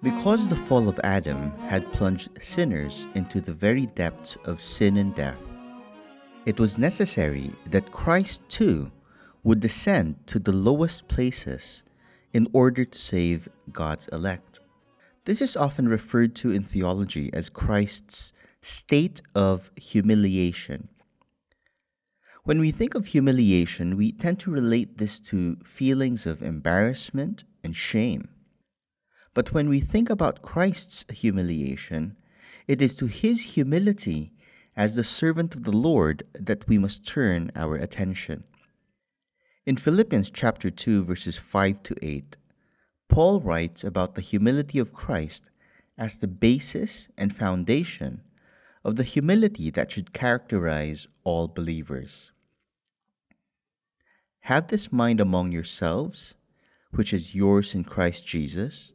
Because the fall of Adam had plunged sinners into the very depths of sin and death, it was necessary that Christ too would descend to the lowest places in order to save God's elect. This is often referred to in theology as Christ's state of humiliation. When we think of humiliation, we tend to relate this to feelings of embarrassment and shame. But when we think about Christ's humiliation, it is to his humility as the servant of the Lord that we must turn our attention. In Philippians chapter 2 verses 5 to 8, Paul writes about the humility of Christ as the basis and foundation of the humility that should characterize all believers. Have this mind among yourselves, which is yours in Christ Jesus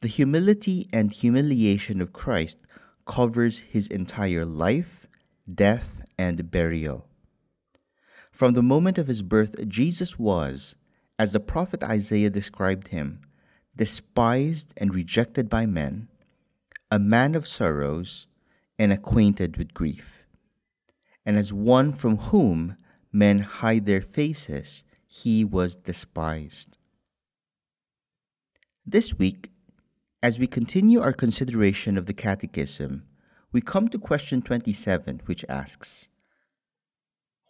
The humility and humiliation of Christ covers his entire life, death, and burial. From the moment of his birth, Jesus was, as the prophet Isaiah described him, despised and rejected by men, a man of sorrows and acquainted with grief. And as one from whom men hide their faces, he was despised. This week, as we continue our consideration of the Catechism, we come to question 27, which asks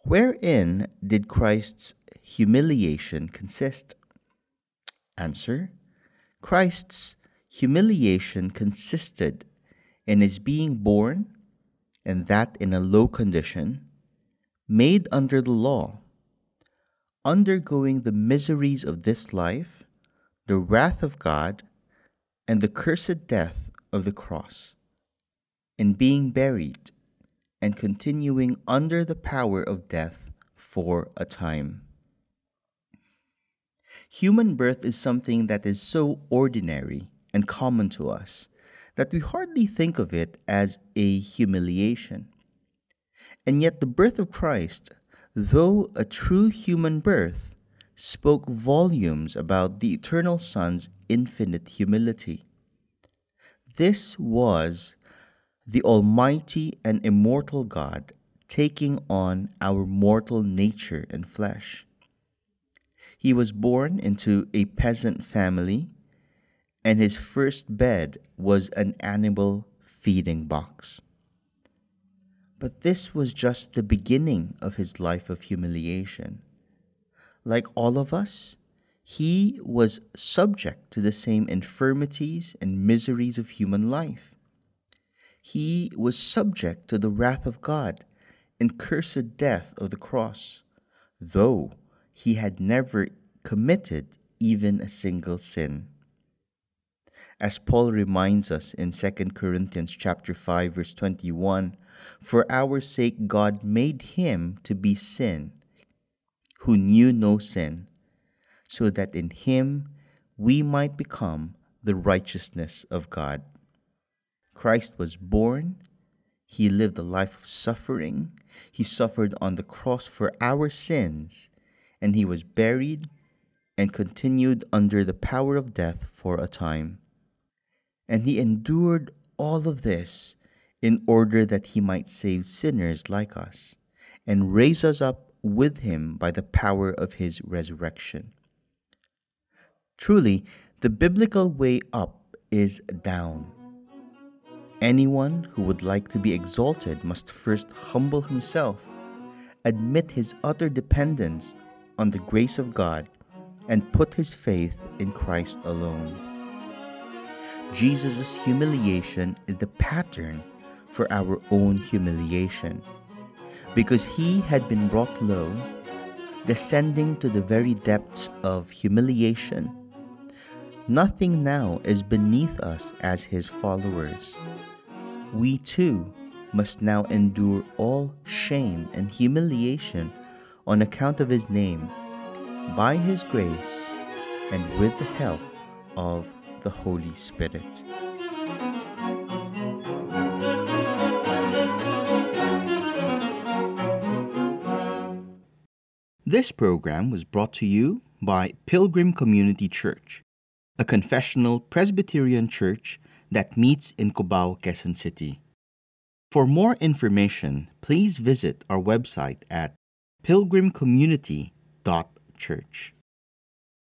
Wherein did Christ's humiliation consist? Answer Christ's humiliation consisted in his being born, and that in a low condition, made under the law, undergoing the miseries of this life, the wrath of God, and the cursed death of the cross, in being buried and continuing under the power of death for a time. Human birth is something that is so ordinary and common to us that we hardly think of it as a humiliation. And yet, the birth of Christ, though a true human birth, spoke volumes about the eternal Son's infinite humility. This was the Almighty and immortal God taking on our mortal nature and flesh. He was born into a peasant family, and his first bed was an animal feeding box. But this was just the beginning of his life of humiliation. Like all of us, he was subject to the same infirmities and miseries of human life. He was subject to the wrath of God and cursed death of the cross, though he had never committed even a single sin. As Paul reminds us in 2 Corinthians chapter 5 verse 21, for our sake God made him to be sin who knew no sin so that in him we might become the righteousness of God. Christ was born, he lived a life of suffering, he suffered on the cross for our sins, and he was buried and continued under the power of death for a time. And he endured all of this in order that he might save sinners like us and raise us up with him by the power of his resurrection. Truly, the biblical way up is down. Anyone who would like to be exalted must first humble himself, admit his utter dependence on the grace of God, and put his faith in Christ alone. Jesus' humiliation is the pattern for our own humiliation. Because he had been brought low, descending to the very depths of humiliation, nothing now is beneath us as his followers. We too must now endure all shame and humiliation on account of his name, by his grace, and with the help of the Holy Spirit. This program was brought to you by Pilgrim Community Church, a confessional Presbyterian church that meets in Cubao, Quezon City. For more information, please visit our website at pilgrimcommunity.church.